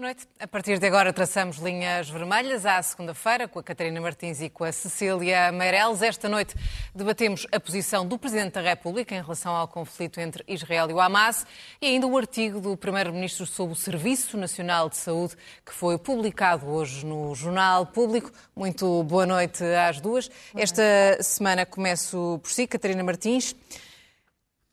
Boa noite. A partir de agora traçamos linhas vermelhas à segunda-feira com a Catarina Martins e com a Cecília Meireles. Esta noite debatemos a posição do Presidente da República em relação ao conflito entre Israel e o Hamas e ainda o artigo do Primeiro-Ministro sobre o Serviço Nacional de Saúde que foi publicado hoje no Jornal Público. Muito boa noite às duas. Esta semana começo por si, Catarina Martins.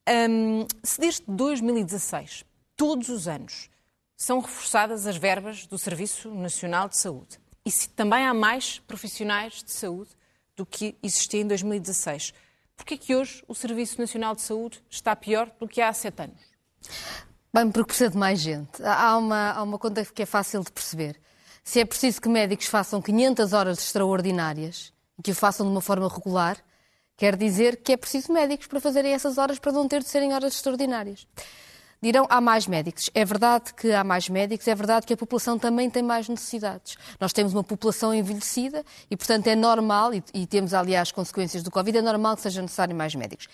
Um, se desde 2016, todos os anos, são reforçadas as verbas do Serviço Nacional de Saúde. E se também há mais profissionais de saúde do que existia em 2016. Por que é que hoje o Serviço Nacional de Saúde está pior do que há sete anos? Bem, porque precisa de mais gente. Há uma, há uma conta que é fácil de perceber. Se é preciso que médicos façam 500 horas extraordinárias e que o façam de uma forma regular, quer dizer que é preciso médicos para fazerem essas horas para não ter de serem horas extraordinárias. Dirão há mais médicos. É verdade que há mais médicos, é verdade que a população também tem mais necessidades. Nós temos uma população envelhecida e, portanto, é normal, e, e temos, aliás, consequências do Covid, é normal que seja necessário mais médicos.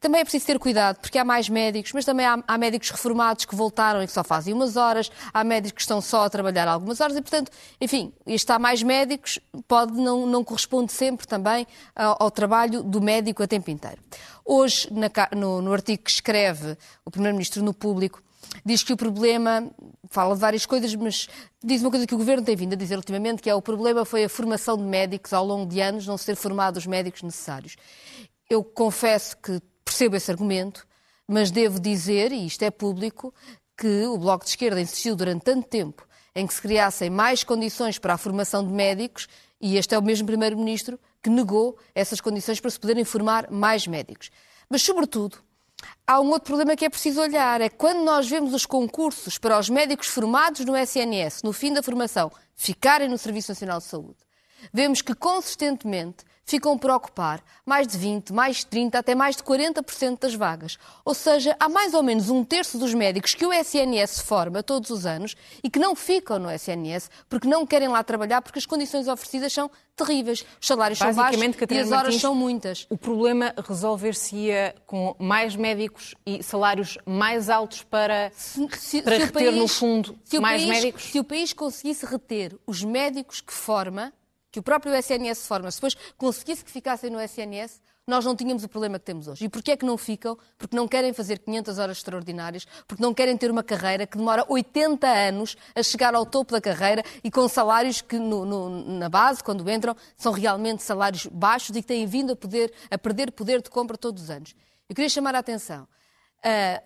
Também é preciso ter cuidado, porque há mais médicos, mas também há, há, médicos reformados que voltaram e que só fazem umas horas, há médicos que estão só a trabalhar algumas horas e, portanto, enfim, este há mais médicos pode não, não corresponde sempre também ao, ao, trabalho do médico a tempo inteiro. Hoje, na, no, no artigo que escreve o Primeiro-Ministro no Público, diz que o problema, fala de várias coisas, mas diz uma coisa que o Governo tem vindo a dizer ultimamente, que é o problema foi a formação de médicos ao longo de anos, não ser formados os médicos necessários. Eu confesso que percebo esse argumento, mas devo dizer, e isto é público, que o Bloco de Esquerda insistiu durante tanto tempo em que se criassem mais condições para a formação de médicos, e este é o mesmo Primeiro-Ministro que negou essas condições para se poderem formar mais médicos. Mas, sobretudo, há um outro problema que é preciso olhar: é quando nós vemos os concursos para os médicos formados no SNS, no fim da formação, ficarem no Serviço Nacional de Saúde, vemos que consistentemente ficam por ocupar mais de 20, mais de 30, até mais de 40% das vagas. Ou seja, há mais ou menos um terço dos médicos que o SNS forma todos os anos e que não ficam no SNS porque não querem lá trabalhar porque as condições oferecidas são terríveis. Os salários são baixos e as horas Martins, são muitas. O problema resolver-se-ia com mais médicos e salários mais altos para, se, se, para se reter, país, no fundo, mais país, médicos? Se o país conseguisse reter os médicos que forma, que o próprio SNS forma, se depois conseguisse que ficassem no SNS, nós não tínhamos o problema que temos hoje. E porquê é que não ficam? Porque não querem fazer 500 horas extraordinárias, porque não querem ter uma carreira que demora 80 anos a chegar ao topo da carreira e com salários que no, no, na base, quando entram, são realmente salários baixos e que têm vindo a, poder, a perder poder de compra todos os anos. Eu queria chamar a atenção. A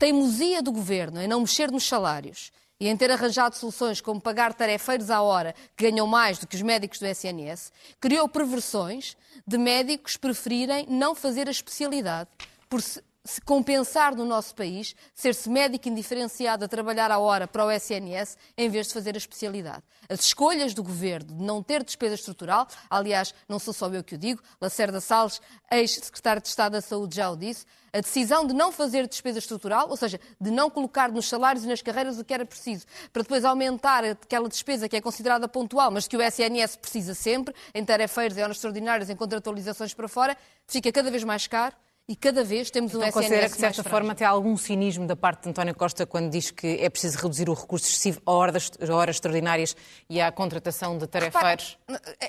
teimosia do governo em não mexer nos salários e em ter arranjado soluções como pagar tarefeiros à hora que ganham mais do que os médicos do SNS, criou perversões de médicos preferirem não fazer a especialidade por se, compensar no nosso país ser-se médico indiferenciado a trabalhar à hora para o SNS em vez de fazer a especialidade. As escolhas do governo de não ter despesa estrutural, aliás, não sou só eu que o digo, Lacerda Salles, ex-secretário de Estado da Saúde, já o disse, a decisão de não fazer despesa estrutural, ou seja, de não colocar nos salários e nas carreiras o que era preciso, para depois aumentar aquela despesa que é considerada pontual, mas que o SNS precisa sempre, em tarefeiros, em horas extraordinárias, em contratualizações para fora, fica cada vez mais caro e cada vez temos então, um SNS considera que, de certa forma, tem algum cinismo da parte de António Costa quando diz que é preciso reduzir o recurso excessivo a horas, a horas extraordinárias e à contratação de tarefeiros?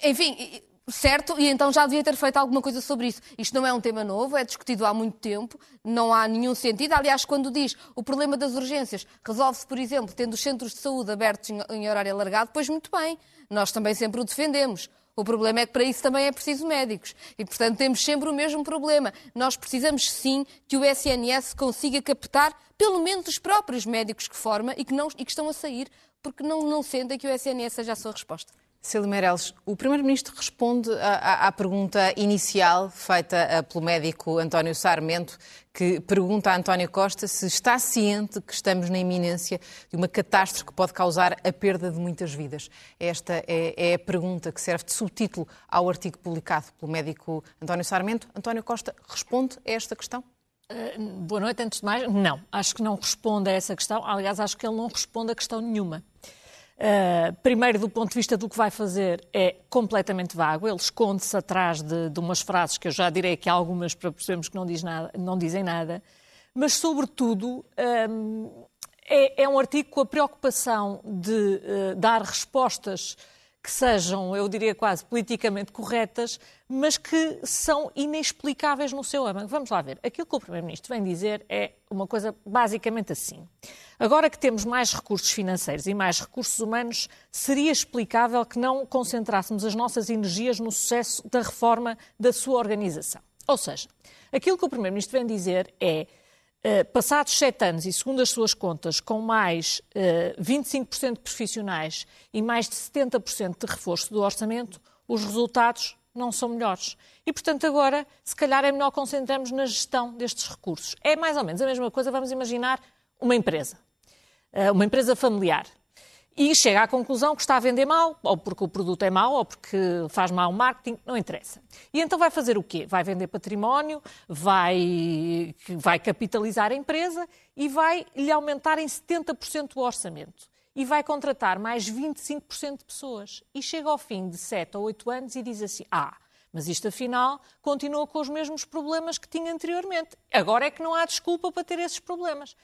Enfim, Certo, e então já devia ter feito alguma coisa sobre isso. Isto não é um tema novo, é discutido há muito tempo, não há nenhum sentido. Aliás, quando diz o problema das urgências resolve-se, por exemplo, tendo os centros de saúde abertos em horário alargado, pois muito bem, nós também sempre o defendemos. O problema é que para isso também é preciso médicos. E, portanto, temos sempre o mesmo problema. Nós precisamos, sim, que o SNS consiga captar pelo menos os próprios médicos que forma e que, não, e que estão a sair, porque não, não sentem que o SNS seja a sua resposta. Cílio Meirelles, o Primeiro-Ministro responde à, à, pergunta inicial feita eh, pelo médico António Sarmento, que pergunta a António Costa se está ciente que estamos na iminência de uma catástrofe que pode causar a perda de muitas vidas. Esta é, é a pergunta que serve de subtítulo ao artigo publicado pelo médico António Sarmento. António Costa responde a esta questão? Uh, boa noite, antes de mais. Não, acho que não responde a essa questão. Aliás, acho que ele não responde a questão nenhuma. Uh, primeiro, do ponto de vista do que vai fazer, é completamente vago. Ele esconde-se atrás de, de, umas frases que eu já direi que algumas para percebermos que não, diz nada, não dizem nada. Mas, sobretudo, um, é, é, um artigo com a preocupação de uh, dar respostas que sejam, eu diria quase, politicamente corretas, mas que são inexplicáveis no seu âmbito. Vamos lá ver. Aquilo que o Primeiro-Ministro vem dizer é uma coisa basicamente assim. Agora que temos mais recursos financeiros e mais recursos humanos, seria explicável que não concentrássemos as nossas energias no sucesso da reforma da sua organização. Ou seja, aquilo que o Primeiro-Ministro vem dizer é Uh, passados sete anos, e segundo as suas contas, com mais uh, 25% de profissionais e mais de 70% de reforço do orçamento, os resultados não são melhores. E, portanto, agora, se calhar é melhor concentrarmos na gestão destes recursos. É mais ou menos a mesma coisa, vamos imaginar uma empresa, uh, uma empresa familiar e chega à conclusão que está a vender mal, ou porque o produto é mau, ou porque faz mau marketing, não interessa. E então vai fazer o quê? Vai vender património, vai, vai capitalizar a empresa e vai lhe aumentar em 70% o orçamento. E vai contratar mais 25% de pessoas. E chega ao fim de 7 ou 8 anos e diz assim: Ah, mas isto afinal continua com os mesmos problemas que tinha anteriormente. Agora é que não há desculpa para ter esses problemas.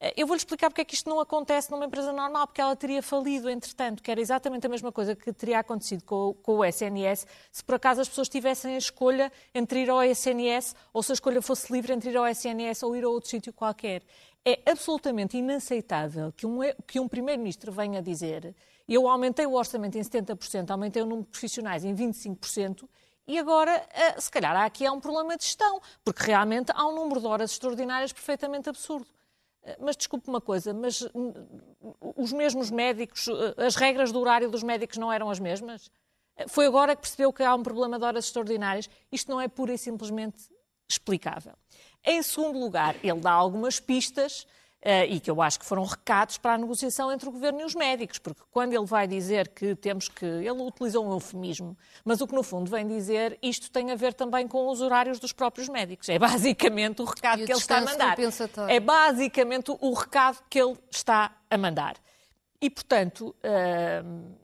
Eh, eu vou-lhe explicar porque é que isto não acontece numa empresa normal, porque ela teria falido, entretanto, que era exatamente a mesma coisa que teria acontecido com, com, o SNS, se por acaso as pessoas tivessem a escolha entre ir ao SNS ou se a escolha fosse livre entre ir ao SNS ou ir a outro sítio qualquer. É absolutamente inaceitável que um, que um Primeiro-Ministro venha dizer eu aumentei o orçamento em 70%, aumentei o número de profissionais em 25%, e agora, eh, se calhar, aqui há um problema de gestão, porque realmente há um número de horas extraordinárias perfeitamente absurdo. Mas desculpe uma coisa, mas hum, os mesmos médicos, eh, as regras do horário dos médicos não eram as mesmas? Foi agora que percebeu que há um problema de horas extraordinárias. Isto não é pura e simplesmente explicável. Em segundo lugar, ele dá algumas pistas e que eu acho que foram recados para a negociação entre o governo e os médicos, porque quando ele vai dizer que temos que. Ele utilizou um eufemismo, mas o que no fundo vem dizer isto tem a ver também com os horários dos próprios médicos. É basicamente o recado o que ele está a mandar. É basicamente o recado que ele está a mandar. E, portanto. Uh,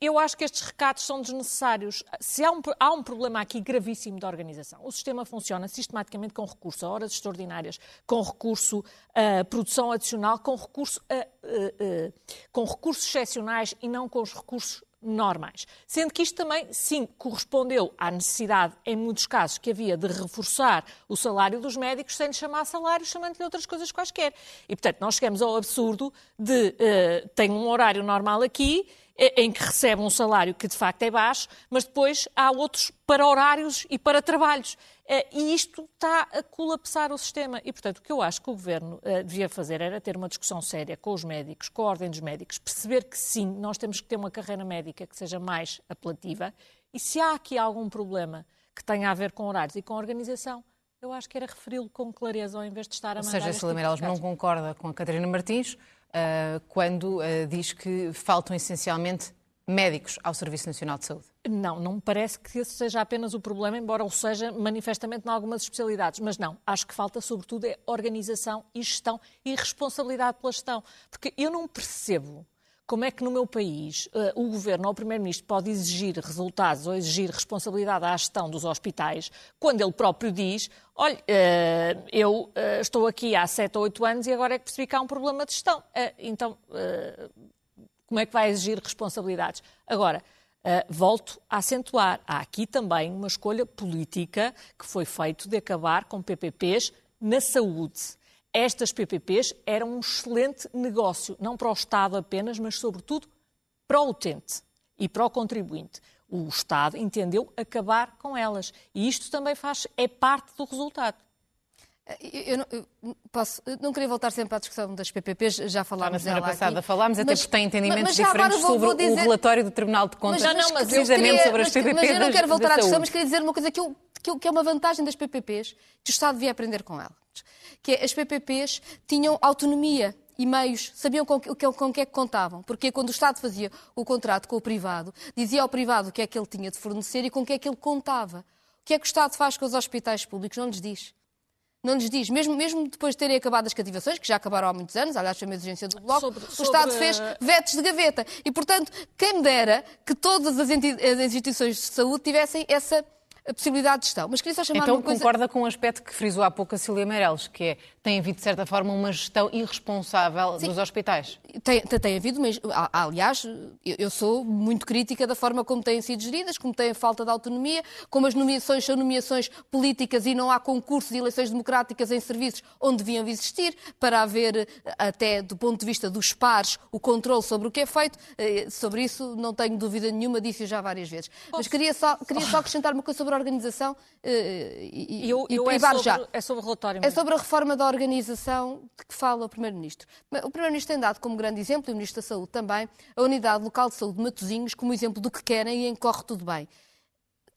eu acho que estes recados são desnecessários. Se há um, há um, problema aqui gravíssimo da organização. O sistema funciona sistematicamente com recurso a horas extraordinárias, com recurso a produção adicional, com recurso a, a, a, com recursos excepcionais e não com os recursos normais. Sendo que isto também, sim, correspondeu à necessidade, em muitos casos, que havia de reforçar o salário dos médicos sem lhe chamar salário, chamando-lhe outras coisas quaisquer. E, portanto, nós chegamos ao absurdo de uh, tem um horário normal aqui em que recebe um salário que de facto é baixo, mas depois há outros para horários e para trabalhos. Eh, e isto está a colapsar o sistema. E, portanto, o que eu acho que o Governo eh, devia fazer era ter uma discussão séria com os médicos, com a Ordem dos Médicos, perceber que sim, nós temos que ter uma carreira médica que seja mais apelativa. E se há aqui algum problema que tenha a ver com horários e com organização, eu acho que era referi-lo com clareza ao invés de estar a mandar. Ou seja, Celina Meirelles não concorda com a Catarina Martins quando uh, diz que faltam essencialmente médicos ao Serviço Nacional de Saúde. Não, não me parece que esse seja apenas o problema, embora o seja manifestamente em algumas especialidades. Mas não, acho que falta sobretudo é organização e gestão e responsabilidade pela gestão. Porque eu não percebo como é que no meu país uh, o Governo ou o Primeiro-Ministro pode exigir resultados ou exigir responsabilidade à gestão dos hospitais quando ele próprio diz olha, uh, eu uh, estou aqui há sete ou oito anos e agora é que percebi que há um problema de gestão. então, como é que vai exigir responsabilidades? Agora, volto a acentuar, há aqui também uma escolha política que foi feita de acabar com PPPs na saúde estas PPPs eram um excelente negócio, não para o Estado apenas, mas sobretudo para o utente e para o contribuinte. O Estado entendeu acabar com elas. E isto também faz é parte do resultado. Eu não, eu posso, eu não queria voltar sempre à discussão das PPPs, já falámos já na semana passada. aqui, falámos, até porque tem entendimentos mas diferentes vou, sobre vou dizer, o relatório do Tribunal de Contas, mas, não, mas precisamente queria, sobre as mas, PPPs Mas eu não quero voltar à discussão, mas queria dizer uma coisa que, eu, que, que é uma vantagem das PPPs, que o Estado devia aprender com elas, que é as PPPs tinham autonomia e meios, sabiam com, com, com o que é que contavam. Porque quando o Estado fazia o contrato com o privado, dizia ao privado o que é que ele tinha de fornecer e com o que é que ele contava. O que é que o Estado faz com os hospitais públicos? Não lhes diz não lhes diz, mesmo, mesmo depois de terem acabado as cativações, que já acabaram há muitos anos, aliás, foi uma exigência do Bloco, sobre, sobre... o Estado fez vetos de gaveta. E, portanto, quem me dera que todas as instituições de saúde tivessem essa a possibilidade de gestão. Mas queria só chamar então, uma coisa... concorda com um aspecto que frisou há pouco a Cília Meireles, que é tem havido, de certa forma, uma gestão irresponsável Sim. dos hospitais? Tem, tem havido, mas, aliás, eu sou muito crítica da forma como têm sido geridas, como têm falta de autonomia, como as nomeações são nomeações políticas e não há concursos e eleições democráticas em serviços onde deviam existir, para haver, até do ponto de vista dos pares, o controle sobre o que é feito. Eh, sobre isso não tenho dúvida nenhuma, disse já várias vezes. Mas queria só, queria só acrescentar uma coisa sobre a organização eh, e, eu, eu e é, sobre, já. é sobre o relatório. É sobre a reforma da organização de que fala o Primeiro-Ministro. O Primeiro-Ministro tem dado como grande exemplo, e o Ministro da Saúde também, a Unidade Local de Saúde de Matosinhos como exemplo do que querem e em que corre tudo bem.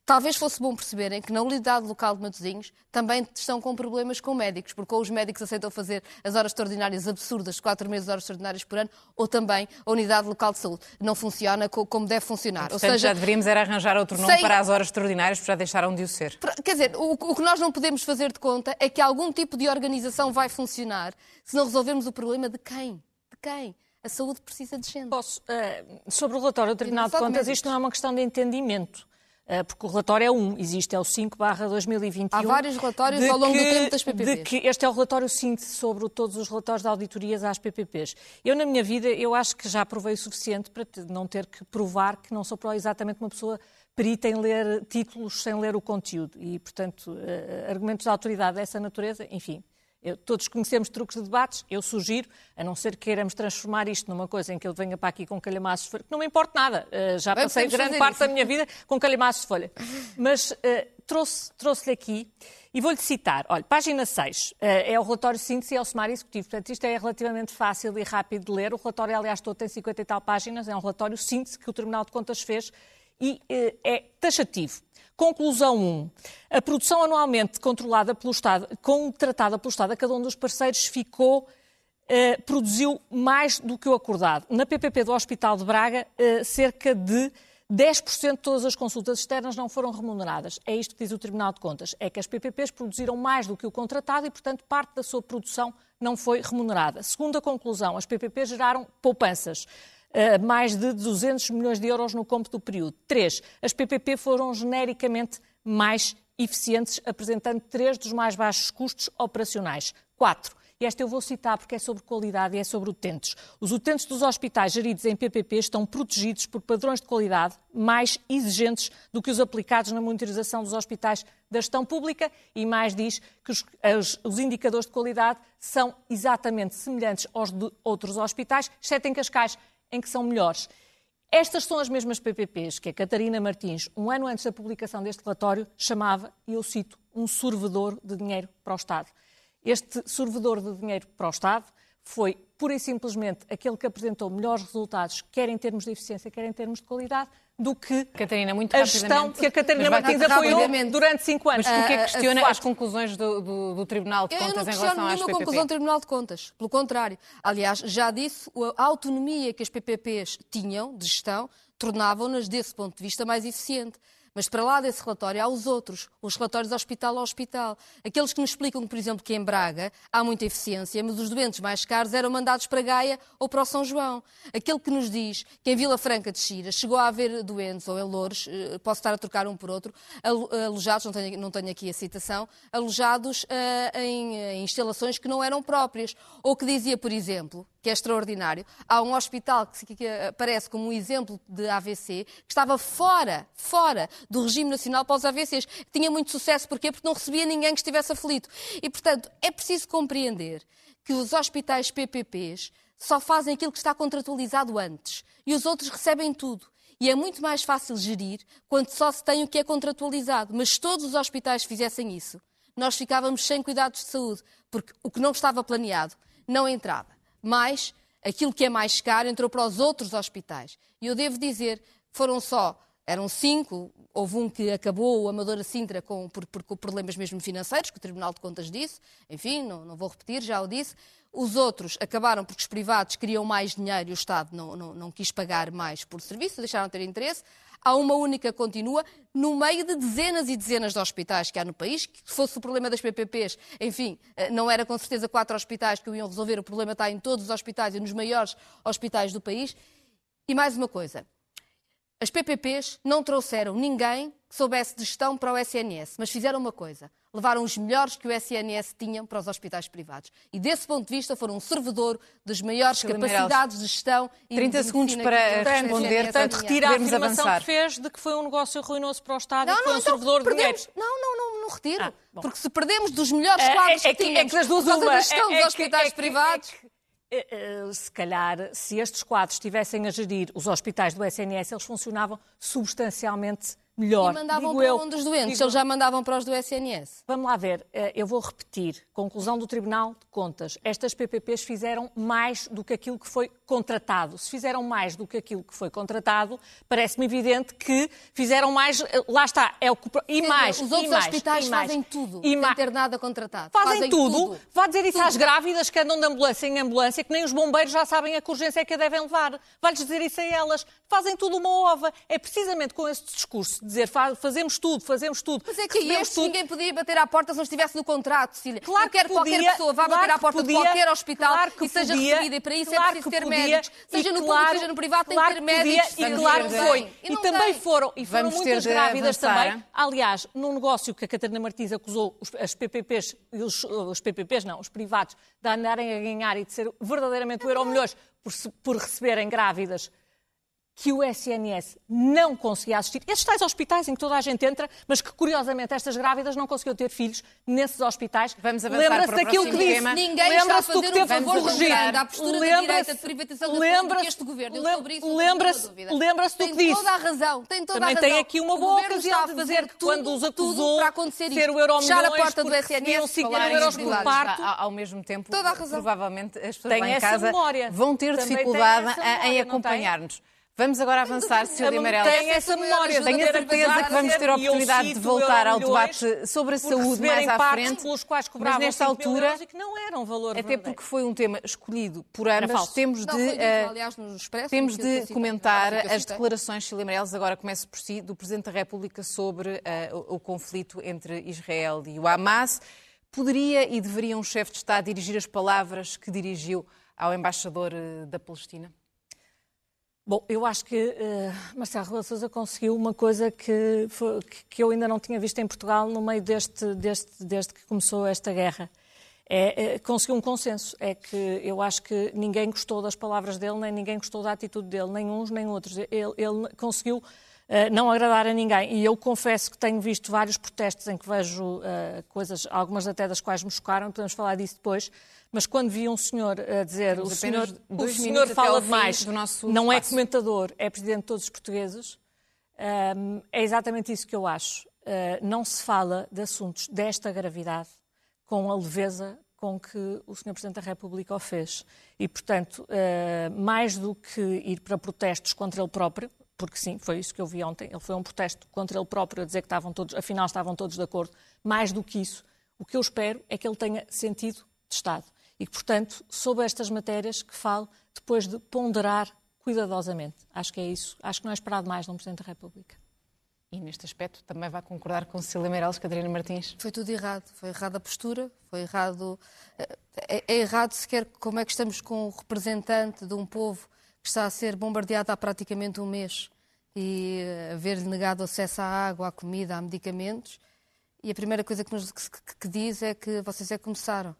Talvez fosse bom perceberem que na unidade local de Matosinhos também estão com problemas com médicos, porque ou os médicos aceitam fazer as horas extraordinárias absurdas, quatro meses de horas extraordinárias por ano, ou também a unidade local de saúde não funciona como deve funcionar. Portanto, ou seja, já deveríamos era arranjar outro nome sem... para as horas extraordinárias, porque já deixaram de o ser. Quer dizer, o, o que nós não podemos fazer de conta é que algum tipo de organização vai funcionar se não resolvermos o problema de quem? De quem? A saúde precisa de gente. Posso, uh, sobre o relatório do Tribunal de Contas, isto não é uma questão de entendimento. Eh, porque o relatório é um, existe, é o 5 barra 2021. Há vários relatórios ao longo que, do tempo das PPPs. De que este é o relatório síntese sobre todos os relatórios de auditorias às PPPs. Eu, na minha vida, eu acho que já provei o suficiente para não ter que provar que não sou exatamente uma pessoa perita em ler títulos sem ler o conteúdo. E, portanto, eh, argumentos de autoridade dessa natureza, enfim, eu, todos conhecemos truques de debates, eu sugiro, a não ser que queiramos transformar isto numa coisa em que ele venha para aqui com calhamaços de folha, que não me importa nada, uh, já Bem, passei grande parte isso. da minha vida com calhamaços de folha. Mas uh, trouxe-lhe trouxe aqui e vou-lhe citar, olha, página 6, uh, eh, é o relatório síntese e é o sumário executivo, portanto isto é relativamente fácil e rápido de ler, o relatório, aliás, todo tem 50 e tal páginas, é um relatório síntese que o Tribunal de Contas fez e é taxativo. Conclusão 1. A produção anualmente controlada pelo Estado, contratada pelo Estado a cada um dos parceiros ficou eh, produziu mais do que o acordado. Na PPP do Hospital de Braga, eh, cerca de 10% de todas as consultas externas não foram remuneradas. É isto que diz o Tribunal de Contas. É que as PPPs produziram mais do que o contratado e, portanto, parte da sua produção não foi remunerada. Segunda conclusão, as PPPs geraram poupanças. Eh, mais de 200 milhões de euros no cômputo do período. Três, as PPP foram genericamente mais eficientes, apresentando três dos mais baixos custos operacionais. Quatro, e esta eu vou citar porque é sobre qualidade e é sobre utentes. Os utentes dos hospitais geridos em PPP estão protegidos por padrões de qualidade mais exigentes do que os aplicados na monitorização dos hospitais da gestão pública e mais diz que os, os, os indicadores de qualidade são exatamente semelhantes aos de outros hospitais, exceto em Cascais, em que são melhores. Estas são as mesmas PPPs que a Catarina Martins, um ano antes da publicação deste relatório, chamava, e eu cito, um sorvedor de dinheiro para o Estado. Este sorvedor de dinheiro para o Estado foi pura e simplesmente aquele que apresentou melhores resultados, quer em termos de eficiência, quer em termos de qualidade, do que Catarina, muito a gestão que a Catarina Martins apoiou durante cinco anos. Mas porquê é que questiona uh, as conclusões do, do, do, Tribunal de Contas em relação às PPP? Eu não conclusão do Tribunal de Contas. Pelo contrário. Aliás, já disse, a autonomia que as PPPs tinham de gestão tornavam-nas, desse ponto de vista, mais eficiente. Mas para lá desse relatório há os outros, os relatórios hospital a hospital. Aqueles que nos explicam, por exemplo, que em Braga há muita eficiência, mas os doentes mais caros eram mandados para Gaia ou para o São João. Aquele que nos diz que em Vila Franca de Xira chegou a haver doentes, ou em Louros, eh, posso estar a trocar um por outro, alojados, não tenho, não tenho aqui a citação, alojados uh, em, em instalações que não eram próprias. Ou que dizia, por exemplo, que é extraordinário. Há um hospital que, aparece como um exemplo de AVC, que estava fora, fora do regime nacional para os AVCs. Tinha muito sucesso, porquê? Porque não recebia ninguém que estivesse aflito. E, portanto, é preciso compreender que os hospitais PPPs só fazem aquilo que está contratualizado antes e os outros recebem tudo. E é muito mais fácil gerir quando só se tem o que é contratualizado. Mas se todos os hospitais fizessem isso, nós ficávamos sem cuidados de saúde, porque o que não estava planeado não entrava. Mas aquilo que é mais caro entrou para os outros hospitais. E eu devo dizer, foram só, eram cinco, houve um que acabou, o Amadora Sintra, com, por, por, problemas mesmo financeiros, que o Tribunal de Contas disse, enfim, não, não vou repetir, já o disse. Os outros acabaram porque os privados queriam mais dinheiro e o Estado não, não, não quis pagar mais por serviço, deixaram de ter interesse. Há uma única que continua no meio de dezenas e dezenas de hospitais que há no país. Que se fosse o problema das PPPs, enfim, eh, não era com certeza quatro hospitais que o iam resolver. O problema está em todos os hospitais e nos maiores hospitais do país. E mais uma coisa. As PPPs não trouxeram ninguém que soubesse de gestão para o SNS, mas fizeram uma coisa: levaram os melhores que o SNS tinha para os hospitais privados. E desse ponto de vista foram um servidor das maiores capacidades de gestão e 30 de segundos para responder, portanto, retira a afirmação avançar. que fez de que foi um negócio ruinoso para o Estado não, e que foi um então, servidor de dinheiro. Não, não, não, não retiro. Ah, porque se perdemos dos melhores quadros é, é, que tínhamos é que, é que por causa da gestão é, dos hospitais privados... Eh, eh, se calhar, se estes quadros estivessem a gerir os hospitais do SNS, eles funcionavam substancialmente melhor. E mandavam para eu, onde os doentes, digo, eles já mandavam para os do SNS. Vamos lá ver, eh, eu vou repetir. Conclusão do Tribunal de Contas. Estas PPPs fizeram mais do que aquilo que foi contratado. Se fizeram mais do que aquilo que foi contratado, parece-me evidente que fizeram mais. Eh, lá está, é o e mais. Os outros mais, hospitais fazem tudo, e sem ter nada contratado. Fazem, fazem tudo. tudo. Vá dizer isso tudo. às grávidas que andam de ambulância em ambulância, que nem os bombeiros já sabem a que urgência é que a devem levar. Vai-lhes dizer isso a elas. Fazem tudo uma ova. É precisamente com esse discurso dizer fazemos tudo, fazemos tudo. Mas é que este ninguém podia bater à porta se não estivesse no contrato, Cília. Claro que podia, qualquer pessoa vá claro bater à porta podia, de qualquer hospital claro e seja podia, recebida. E para isso é claro é preciso ter podia, médicos. Seja no claro, público, seja no privado, tem que ter médicos. E claro que foi. E, e também tem. foram, e foram Vamos muitas grávidas também. Aliás, num negócio que a Catarina Martins acusou as PPPs, os, os PPPs não, os privados, de andarem a ganhar e de ser verdadeiramente o euro milhões por, por receberem grávidas que o SNS não conseguia assistir. Esses tais hospitais em que toda a gente entra, mas que curiosamente estas grávidas não conseguiam ter filhos nesses hospitais. Vamos avançar Lembra-se daquilo que disse. Ninguém lembra-se do que teve a corrigir. A postura da direita de privatização lembra do este governo. Lembra-se lembra-se do que disse. Tem toda a razão. Tem toda Também a razão. tem aqui uma boa ocasião de dizer que quando os acusou para acontecer ser o euro fechar a porta do SNS, 5 euros por parto. Ao mesmo tempo, provavelmente as pessoas lá em casa vão ter dificuldade em acompanhar-nos. Vamos agora avançar, Cília Meirelles. Tem essa memória. Tenho a certeza que vamos ter a oportunidade de voltar ao debate sobre a saúde mais à frente. Pelos quais mas nesta altura, que não era um valor até porque foi um tema escolhido por ambas, temos de, uh, aliás, temos de comentar as declarações, Cília Meirelles, agora começo por si, do Presidente da República sobre uh, o, o conflito entre Israel e o Hamas. Poderia e deveria um chefe de Estado dirigir as palavras que dirigiu ao embaixador uh, da Palestina? Bom, eu acho que uh, Marcelo Rebelo Sousa conseguiu uma coisa que, foi, que eu ainda não tinha visto em Portugal no meio deste, deste, desde que começou esta guerra. É, é, conseguiu um consenso. É que eu acho que ninguém gostou das palavras dele, nem ninguém gostou da atitude dele, nem uns nem outros. Ele, ele conseguiu não agradar a ninguém. E eu confesso que tenho visto vários protestos em que vejo uh, coisas, algumas até das quais me chocaram, podemos falar disso depois, mas quando vi um senhor a dizer o senhor, o senhor fala demais, não é comentador, é presidente de todos os portugueses, um, é exatamente isso que eu acho. Não se fala de assuntos desta gravidade com a leveza com que o Sr. Presidente da República o fez. E, portanto, mais do que ir para protestos contra ele próprio, porque sim, foi isso que eu vi ontem, ele foi um protesto contra ele próprio, a dizer que estavam todos, afinal estavam todos de acordo, mais do que isso, o que eu espero é que ele tenha sentido de Estado e que, portanto, sobre estas matérias que fale depois de ponderar cuidadosamente. Acho que é isso. Acho que não é esperado mais de um Presidente da República. E neste aspecto também vai concordar com Cecília Meirelles, Catarina Martins? Foi tudo errado. Foi errada a postura, foi errado... É, é errado sequer como é que estamos com o representante de um povo está a ser bombardeado há praticamente um mês e haver-lhe negado acesso à água, à comida, a medicamentos. E a primeira coisa que, nos, que, que diz é que vocês é que começaram.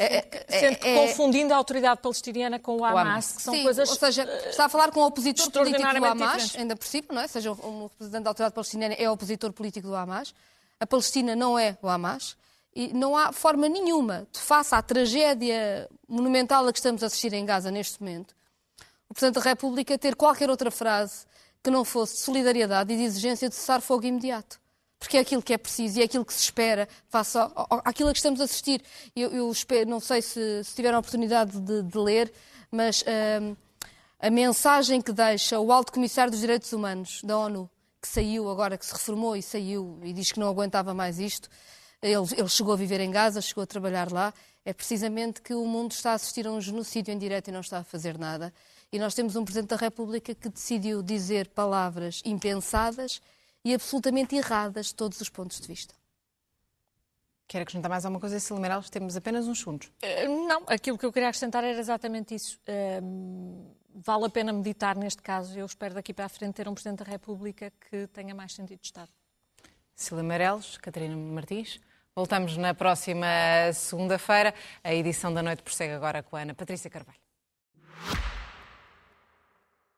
É, é, Sendo que é, confundindo a autoridade palestiniana com o Hamas, o Hamas. que são Sim, coisas. Ou seja, está a falar com o opositor político do Hamas, diferentes. ainda por cima, não é? Seja um representante da autoridade palestiniana é opositor político do Hamas. A Palestina não é o Hamas. E não há forma nenhuma, de face à tragédia monumental a que estamos a assistir em Gaza neste momento, Presidente da República ter qualquer outra frase que não fosse de solidariedade e de exigência de cessar fogo imediato. porque é aquilo que é preciso e é aquilo que se espera face ao, àquilo a que estamos a assistir. Eu, eu espero, não sei se, se tiveram a oportunidade de, de ler, mas uh, a mensagem que deixa o Alto Comissário dos Direitos Humanos da ONU, que saiu agora, que se reformou e saiu e diz que não aguentava mais isto, ele, ele chegou a viver em Gaza, chegou a trabalhar lá, é precisamente que o mundo está a assistir a um genocídio em direto e não está a fazer nada. E nós temos um Presidente da República que decidiu dizer palavras impensadas e absolutamente erradas de todos os pontos de vista. Quer acrescentar mais alguma coisa, Silvia Meirelles? Temos apenas uns segundos. Uh, não, aquilo que eu queria acrescentar era exatamente isso. Uh, vale a pena meditar neste caso. Eu espero daqui para a frente ter um Presidente da República que tenha mais sentido de Estado. Silvia Meirelles, Catarina Martins. Voltamos na próxima segunda-feira. A edição da noite prossegue agora com a Ana Patrícia Carvalho.